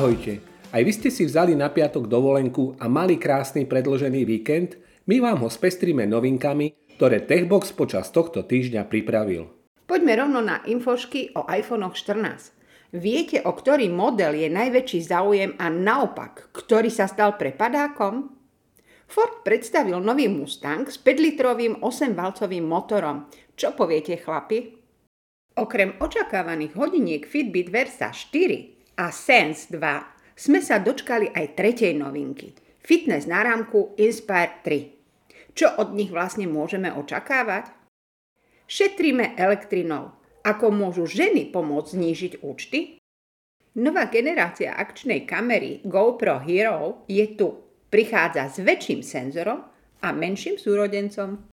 Ahojte. Aj vy ste si vzali na piatok dovolenku a mali krásny predložený víkend? My vám ho spestríme novinkami, ktoré Techbox počas tohto týždňa pripravil. Poďme rovno na infošky o iPhone 14. Viete, o ktorý model je najväčší záujem a naopak, ktorý sa stal prepadákom? Ford predstavil nový Mustang s 5-litrovým 8-valcovým motorom. Čo poviete, chlapi? Okrem očakávaných hodiniek Fitbit Versa 4 a Sense 2 sme sa dočkali aj tretej novinky. Fitness na rámku Inspire 3. Čo od nich vlastne môžeme očakávať? Šetríme elektrinou. Ako môžu ženy pomôcť znížiť účty? Nová generácia akčnej kamery GoPro Hero je tu. Prichádza s väčším senzorom a menším súrodencom.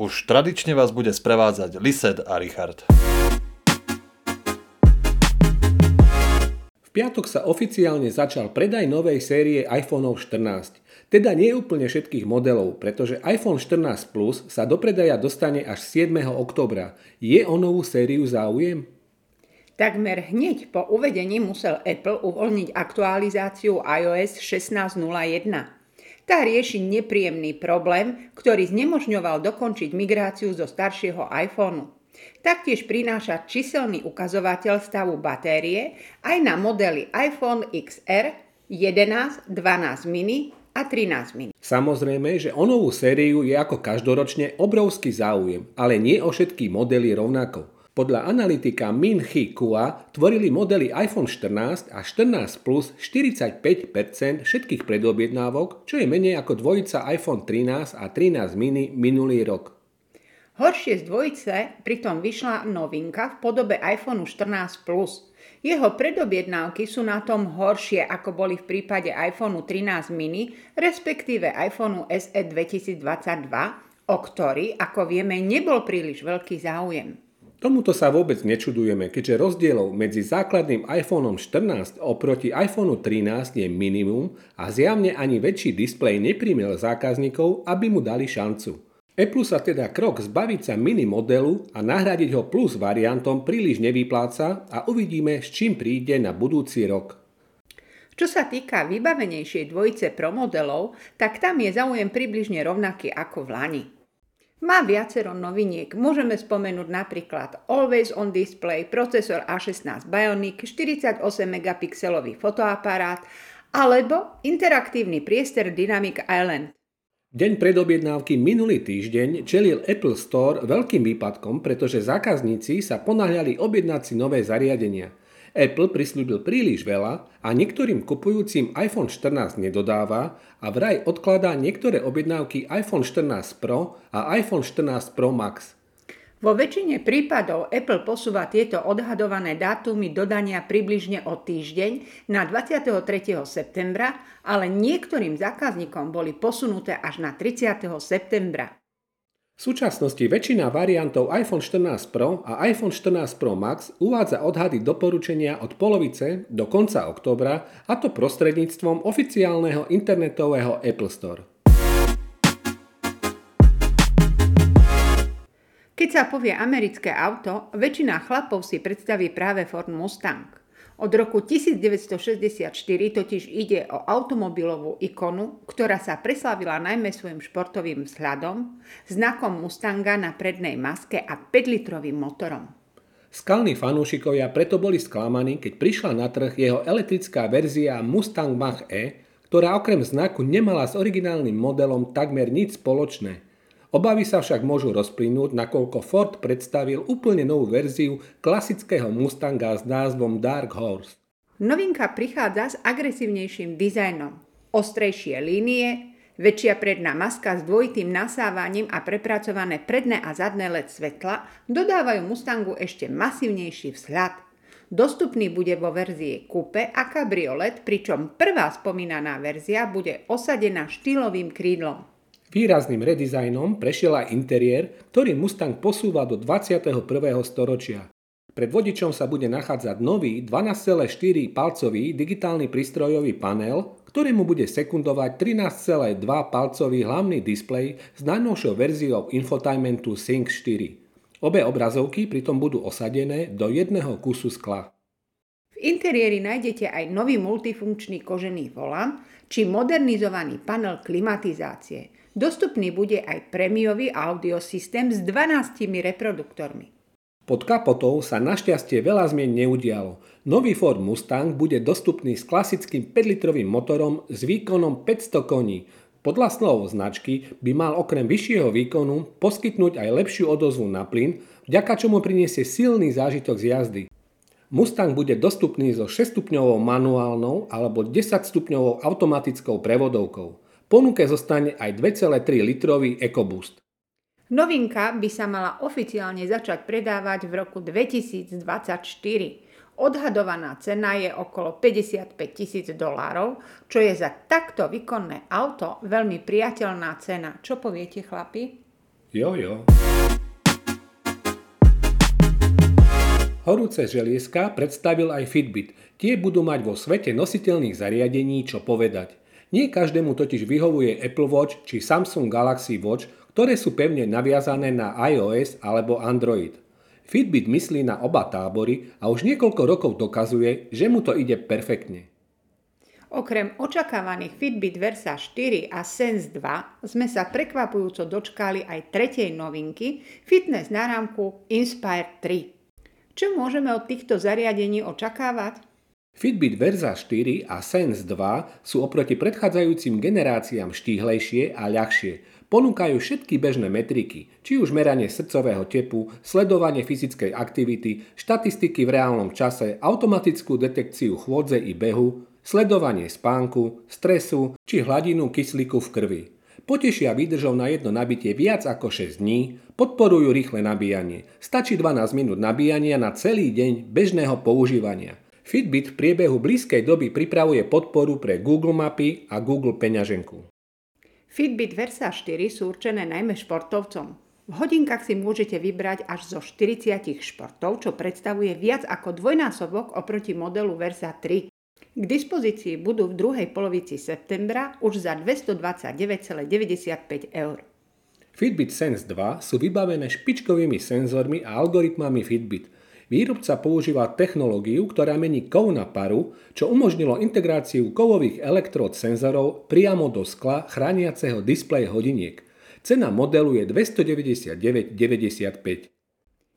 Už tradične vás bude sprevádzať Lised a Richard. V piatok sa oficiálne začal predaj novej série iPhone 14. Teda nie úplne všetkých modelov, pretože iPhone 14 Plus sa do predaja dostane až 7. oktobra. Je o novú sériu záujem? Takmer hneď po uvedení musel Apple uvoľniť aktualizáciu iOS 16.01. Tá rieši nepríjemný problém, ktorý znemožňoval dokončiť migráciu zo staršieho iPhoneu. Taktiež prináša číselný ukazovateľ stavu batérie aj na modely iPhone XR 11, 12 mini a 13 mini. Samozrejme, že o novú sériu je ako každoročne obrovský záujem, ale nie o všetky modely rovnako. Podľa analytika Minhy Kua tvorili modely iPhone 14 a 14 Plus 45% všetkých predobjednávok, čo je menej ako dvojica iPhone 13 a 13 mini minulý rok. Horšie z dvojice pritom vyšla novinka v podobe iPhone 14 Plus. Jeho predobjednávky sú na tom horšie, ako boli v prípade iPhone 13 mini, respektíve iPhone SE 2022, o ktorý, ako vieme, nebol príliš veľký záujem. Tomuto sa vôbec nečudujeme, keďže rozdielov medzi základným iPhone 14 oproti iPhone 13 je minimum a zjavne ani väčší displej neprimel zákazníkov, aby mu dali šancu. Apple sa teda krok zbaviť sa mini modelu a nahradiť ho plus variantom príliš nevypláca a uvidíme, s čím príde na budúci rok. Čo sa týka vybavenejšej dvojice Pro modelov, tak tam je záujem približne rovnaký ako v Lani. Má viacero noviniek, môžeme spomenúť napríklad Always on Display, procesor A16 Bionic, 48 megapixelový fotoaparát alebo interaktívny priestor Dynamic Island. Deň predobjednávky minulý týždeň čelil Apple Store veľkým výpadkom, pretože zákazníci sa ponáhľali objednať si nové zariadenia. Apple prislúbil príliš veľa a niektorým kupujúcim iPhone 14 nedodáva a vraj odkladá niektoré objednávky iPhone 14 Pro a iPhone 14 Pro Max. Vo väčšine prípadov Apple posúva tieto odhadované dátumy dodania približne o týždeň na 23. septembra, ale niektorým zákazníkom boli posunuté až na 30. septembra. V súčasnosti väčšina variantov iPhone 14 Pro a iPhone 14 Pro Max uvádza odhady doporučenia od polovice do konca októbra, a to prostredníctvom oficiálneho internetového Apple Store. Keď sa povie americké auto, väčšina chlapov si predstaví práve Ford Mustang. Od roku 1964 totiž ide o automobilovú ikonu, ktorá sa preslavila najmä svojim športovým vzhľadom, znakom Mustanga na prednej maske a 5-litrovým motorom. Skalní fanúšikovia preto boli sklamaní, keď prišla na trh jeho elektrická verzia Mustang Mach-E, ktorá okrem znaku nemala s originálnym modelom takmer nič spoločné – Obavy sa však môžu rozplynúť, nakoľko Ford predstavil úplne novú verziu klasického Mustanga s názvom Dark Horse. Novinka prichádza s agresívnejším dizajnom. Ostrejšie línie, väčšia predná maska s dvojitým nasávaním a prepracované predné a zadné LED svetla dodávajú Mustangu ešte masívnejší vzhľad. Dostupný bude vo verzii Coupe a Cabriolet, pričom prvá spomínaná verzia bude osadená štýlovým krídlom. Výrazným redizajnom prešiel aj interiér, ktorý Mustang posúva do 21. storočia. Pred vodičom sa bude nachádzať nový 12,4 palcový digitálny prístrojový panel, ktorému bude sekundovať 13,2 palcový hlavný displej s najnovšou verziou infotainmentu Sync 4. Obe obrazovky pritom budú osadené do jedného kusu skla. V interiéri nájdete aj nový multifunkčný kožený volant či modernizovaný panel klimatizácie. Dostupný bude aj prémiový audiosystém s 12 reproduktormi. Pod kapotou sa našťastie veľa zmien neudialo. Nový Ford Mustang bude dostupný s klasickým 5-litrovým motorom s výkonom 500 koní. Podľa slov značky by mal okrem vyššieho výkonu poskytnúť aj lepšiu odozvu na plyn, vďaka čomu priniesie silný zážitok z jazdy. Mustang bude dostupný so 6-stupňovou manuálnou alebo 10-stupňovou automatickou prevodovkou. Ponuke zostane aj 2,3 litrový EcoBoost. Novinka by sa mala oficiálne začať predávať v roku 2024. Odhadovaná cena je okolo 55 tisíc dolárov, čo je za takto výkonné auto veľmi priateľná cena. Čo poviete, chlapi? Jo, jo. Horúce želieska predstavil aj Fitbit. Tie budú mať vo svete nositeľných zariadení čo povedať. Nie každému totiž vyhovuje Apple Watch či Samsung Galaxy Watch, ktoré sú pevne naviazané na iOS alebo Android. Fitbit myslí na oba tábory a už niekoľko rokov dokazuje, že mu to ide perfektne. Okrem očakávaných Fitbit Versa 4 a Sense 2 sme sa prekvapujúco dočkali aj tretej novinky fitness náramku Inspire 3. Čo môžeme od týchto zariadení očakávať? Fitbit Versa 4 a Sense 2 sú oproti predchádzajúcim generáciám štíhlejšie a ľahšie. Ponúkajú všetky bežné metriky, či už meranie srdcového tepu, sledovanie fyzickej aktivity, štatistiky v reálnom čase, automatickú detekciu chôdze i behu, sledovanie spánku, stresu či hladinu kyslíku v krvi. Potešia výdržou na jedno nabitie viac ako 6 dní, podporujú rýchle nabíjanie. Stačí 12 minút nabíjania na celý deň bežného používania. Fitbit v priebehu blízkej doby pripravuje podporu pre Google Mapy a Google peňaženku. Fitbit Versa 4 sú určené najmä športovcom. V hodinkách si môžete vybrať až zo 40 športov, čo predstavuje viac ako dvojnásobok oproti modelu Versa 3. K dispozícii budú v druhej polovici septembra už za 229,95 eur. Fitbit Sense 2 sú vybavené špičkovými senzormi a algoritmami Fitbit – Výrobca používa technológiu, ktorá mení kov na paru, čo umožnilo integráciu kovových elektród senzorov priamo do skla chrániaceho displej hodiniek. Cena modelu je 299,95.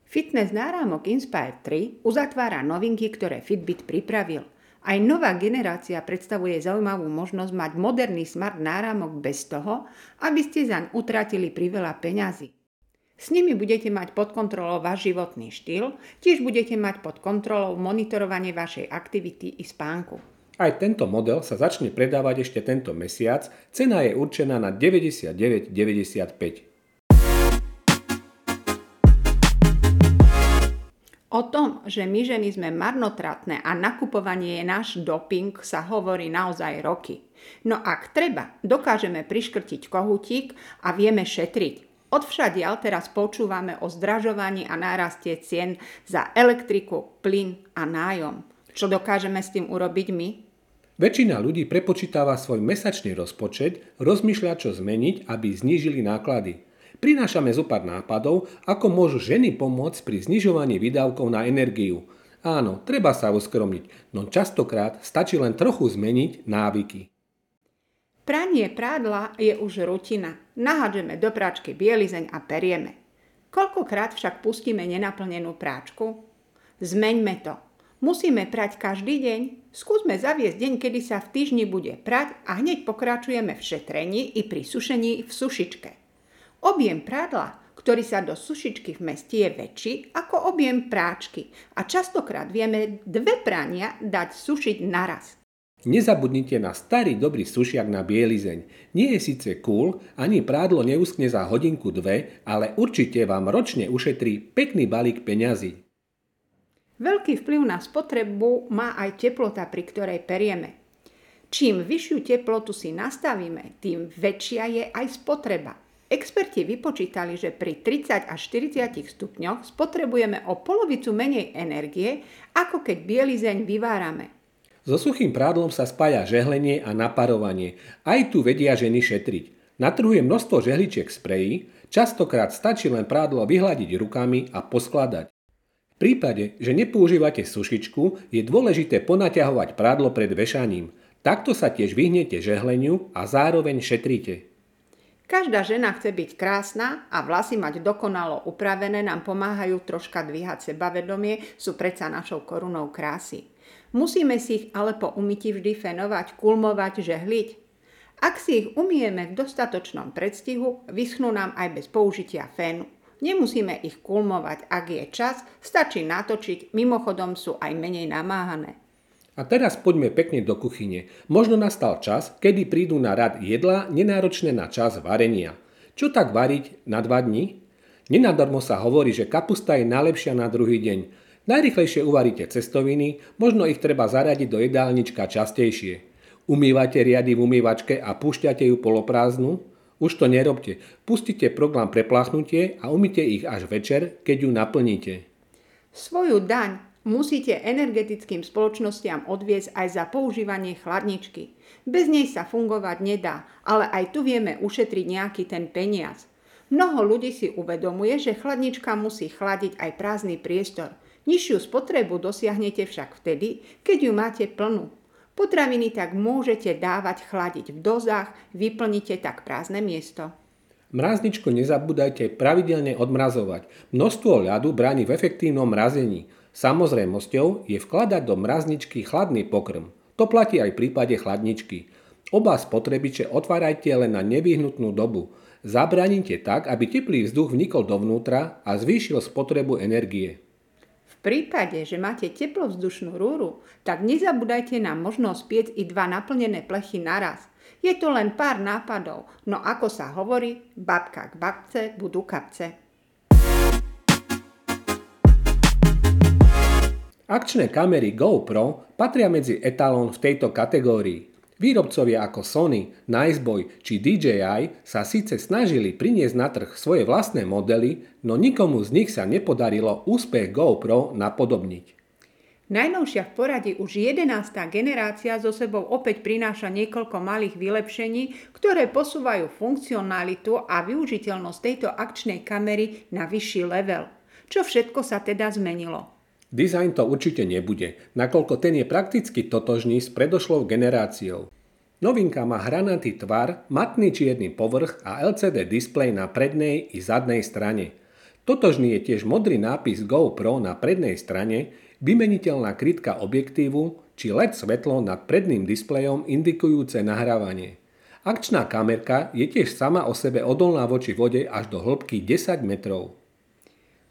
Fitness náramok Inspire 3 uzatvára novinky, ktoré Fitbit pripravil. Aj nová generácia predstavuje zaujímavú možnosť mať moderný smart náramok bez toho, aby ste zaň utratili priveľa peňazí. S nimi budete mať pod kontrolou váš životný štýl, tiež budete mať pod kontrolou monitorovanie vašej aktivity i spánku. Aj tento model sa začne predávať ešte tento mesiac, cena je určená na 99,95. O tom, že my ženy sme marnotratné a nakupovanie je náš doping, sa hovorí naozaj roky. No ak treba, dokážeme priškrtiť kohutík a vieme šetriť. Odvšadiaľ teraz počúvame o zdražovaní a nárastie cien za elektriku, plyn a nájom. Čo dokážeme s tým urobiť my? Väčšina ľudí prepočítava svoj mesačný rozpočet, rozmýšľa, čo zmeniť, aby znížili náklady. Prinášame zo pár nápadov, ako môžu ženy pomôcť pri znižovaní výdavkov na energiu. Áno, treba sa uskromniť, no častokrát stačí len trochu zmeniť návyky. Pranie prádla je už rutina. Nahádžeme do práčky bielizeň a perieme. Koľkokrát však pustíme nenaplnenú práčku? Zmeňme to. Musíme prať každý deň. Skúsme zaviesť deň, kedy sa v týždni bude prať a hneď pokračujeme v šetrení i pri sušení v sušičke. Objem prádla, ktorý sa do sušičky vmestí, je väčší ako objem práčky a častokrát vieme dve prania dať sušiť naraz. Nezabudnite na starý dobrý sušiak na bielizeň. Nie je síce cool, ani prádlo neuskne za hodinku dve, ale určite vám ročne ušetrí pekný balík peňazí. Veľký vplyv na spotrebu má aj teplota, pri ktorej perieme. Čím vyššiu teplotu si nastavíme, tým väčšia je aj spotreba. Experti vypočítali, že pri 30 až 40 stupňoch spotrebujeme o polovicu menej energie, ako keď bielizeň vyvárame. So suchým prádlom sa spája žehlenie a naparovanie. Aj tu vedia ženy šetriť. Na trhu je množstvo žehličiek sprejí, častokrát stačí len prádlo vyhľadiť rukami a poskladať. V prípade, že nepoužívate sušičku, je dôležité ponaťahovať prádlo pred vešaním. Takto sa tiež vyhnete žehleniu a zároveň šetríte. Každá žena chce byť krásna a vlasy mať dokonalo upravené nám pomáhajú troška dvíhať sebavedomie, sú predsa našou korunou krásy. Musíme si ich ale po umyti vždy fenovať, kulmovať, žehliť. Ak si ich umieme v dostatočnom predstihu, vyschnú nám aj bez použitia fénu. Nemusíme ich kulmovať, ak je čas, stačí natočiť, mimochodom sú aj menej namáhané. A teraz poďme pekne do kuchyne. Možno nastal čas, kedy prídu na rad jedla nenáročné na čas varenia. Čo tak variť na dva dní? Nenadarmo sa hovorí, že kapusta je najlepšia na druhý deň. Najrychlejšie uvaríte cestoviny, možno ich treba zaradiť do jedálnička častejšie. Umývate riady v umývačke a púšťate ju poloprázdnu? Už to nerobte. Pustite program pre pláchnutie a umyte ich až večer, keď ju naplníte. Svoju daň musíte energetickým spoločnostiam odviesť aj za používanie chladničky. Bez nej sa fungovať nedá, ale aj tu vieme ušetriť nejaký ten peniaz. Mnoho ľudí si uvedomuje, že chladnička musí chladiť aj prázdny priestor. Nižšiu spotrebu dosiahnete však vtedy, keď ju máte plnú. Potraviny tak môžete dávať chladiť v dozách, vyplnite tak prázdne miesto. Mrázničku nezabúdajte pravidelne odmrazovať. Množstvo ľadu bráni v efektívnom mrazení. Samozrejmosťou je vkladať do mrazničky chladný pokrm. To platí aj v prípade chladničky. Oba spotrebiče otvárajte len na nevyhnutnú dobu. Zabranite tak, aby teplý vzduch vnikol dovnútra a zvýšil spotrebu energie prípade, že máte teplovzdušnú rúru, tak nezabúdajte na možnosť piec i dva naplnené plechy naraz. Je to len pár nápadov, no ako sa hovorí, babka k babce budú kapce. Akčné kamery GoPro patria medzi etalón v tejto kategórii. Výrobcovia ako Sony, Niceboy či DJI sa síce snažili priniesť na trh svoje vlastné modely, no nikomu z nich sa nepodarilo úspech GoPro napodobniť. Najnovšia v poradí už 11. generácia so sebou opäť prináša niekoľko malých vylepšení, ktoré posúvajú funkcionalitu a využiteľnosť tejto akčnej kamery na vyšší level. Čo všetko sa teda zmenilo? Design to určite nebude, nakoľko ten je prakticky totožný s predošlou generáciou. Novinka má hranatý tvar, matný čierny povrch a LCD displej na prednej i zadnej strane. Totožný je tiež modrý nápis GoPro na prednej strane, vymeniteľná krytka objektívu či LED svetlo nad predným displejom indikujúce nahrávanie. Akčná kamerka je tiež sama o sebe odolná voči vode až do hĺbky 10 metrov.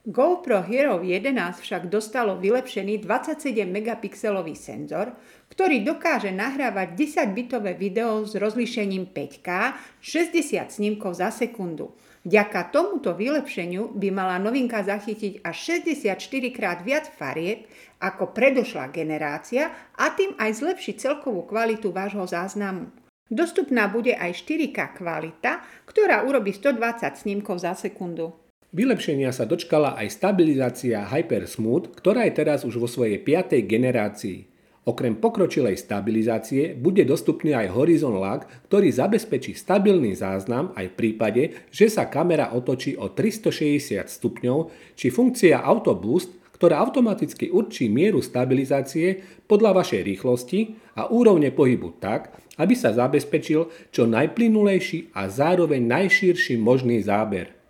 GoPro Hero 11 však dostalo vylepšený 27 megapixelový senzor, ktorý dokáže nahrávať 10-bitové video s rozlíšením 5K 60 snímkov za sekundu. Vďaka tomuto vylepšeniu by mala novinka zachytiť až 64 krát viac farieb ako predošlá generácia a tým aj zlepšiť celkovú kvalitu vášho záznamu. Dostupná bude aj 4K kvalita, ktorá urobí 120 snímkov za sekundu. Vylepšenia sa dočkala aj stabilizácia Hypersmooth, ktorá je teraz už vo svojej 5. generácii. Okrem pokročilej stabilizácie bude dostupný aj Horizon Lag, ktorý zabezpečí stabilný záznam aj v prípade, že sa kamera otočí o 360 stupňov, či funkcia Auto Boost, ktorá automaticky určí mieru stabilizácie podľa vašej rýchlosti a úrovne pohybu tak, aby sa zabezpečil čo najplynulejší a zároveň najširší možný záber.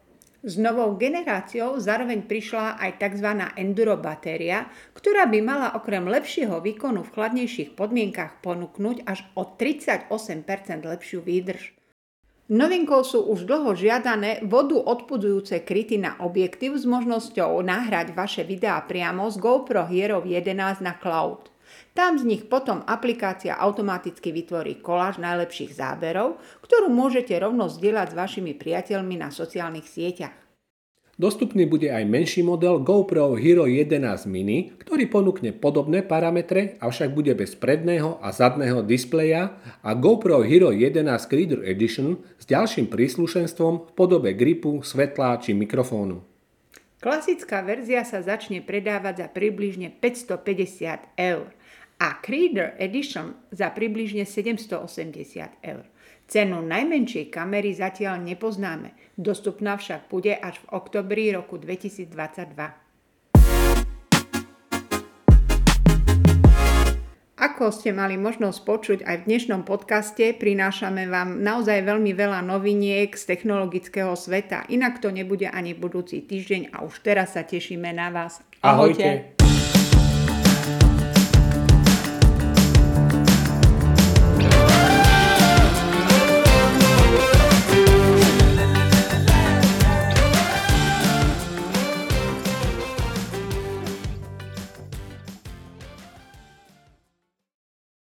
S novou generáciou zároveň prišla aj tzv. enduro batéria, ktorá by mala okrem lepšieho výkonu v chladnejších podmienkach ponúknuť až o 38% lepšiu výdrž. Novinkou sú už dlho žiadané vodu odpudzujúce kryty na objektív s možnosťou nahrať vaše videá priamo z GoPro Hero 11 na cloud. Tam z nich potom aplikácia automaticky vytvorí koláž najlepších záberov, ktorú môžete rovno zdieľať s vašimi priateľmi na sociálnych sieťach. Dostupný bude aj menší model GoPro Hero 11 mini, ktorý ponúkne podobné parametre, avšak bude bez predného a zadného displeja a GoPro Hero 11 Reader Edition s ďalším príslušenstvom v podobe gripu, svetla či mikrofónu. Klasická verzia sa začne predávať za približne 550 eur a Creeder Edition za približne 780 eur. Cenu najmenšej kamery zatiaľ nepoznáme, dostupná však bude až v oktobri roku 2022. Ako ste mali možnosť počuť aj v dnešnom podcaste, prinášame vám naozaj veľmi veľa noviniek z technologického sveta. Inak to nebude ani budúci týždeň a už teraz sa tešíme na vás. Ahojte! Ahojte.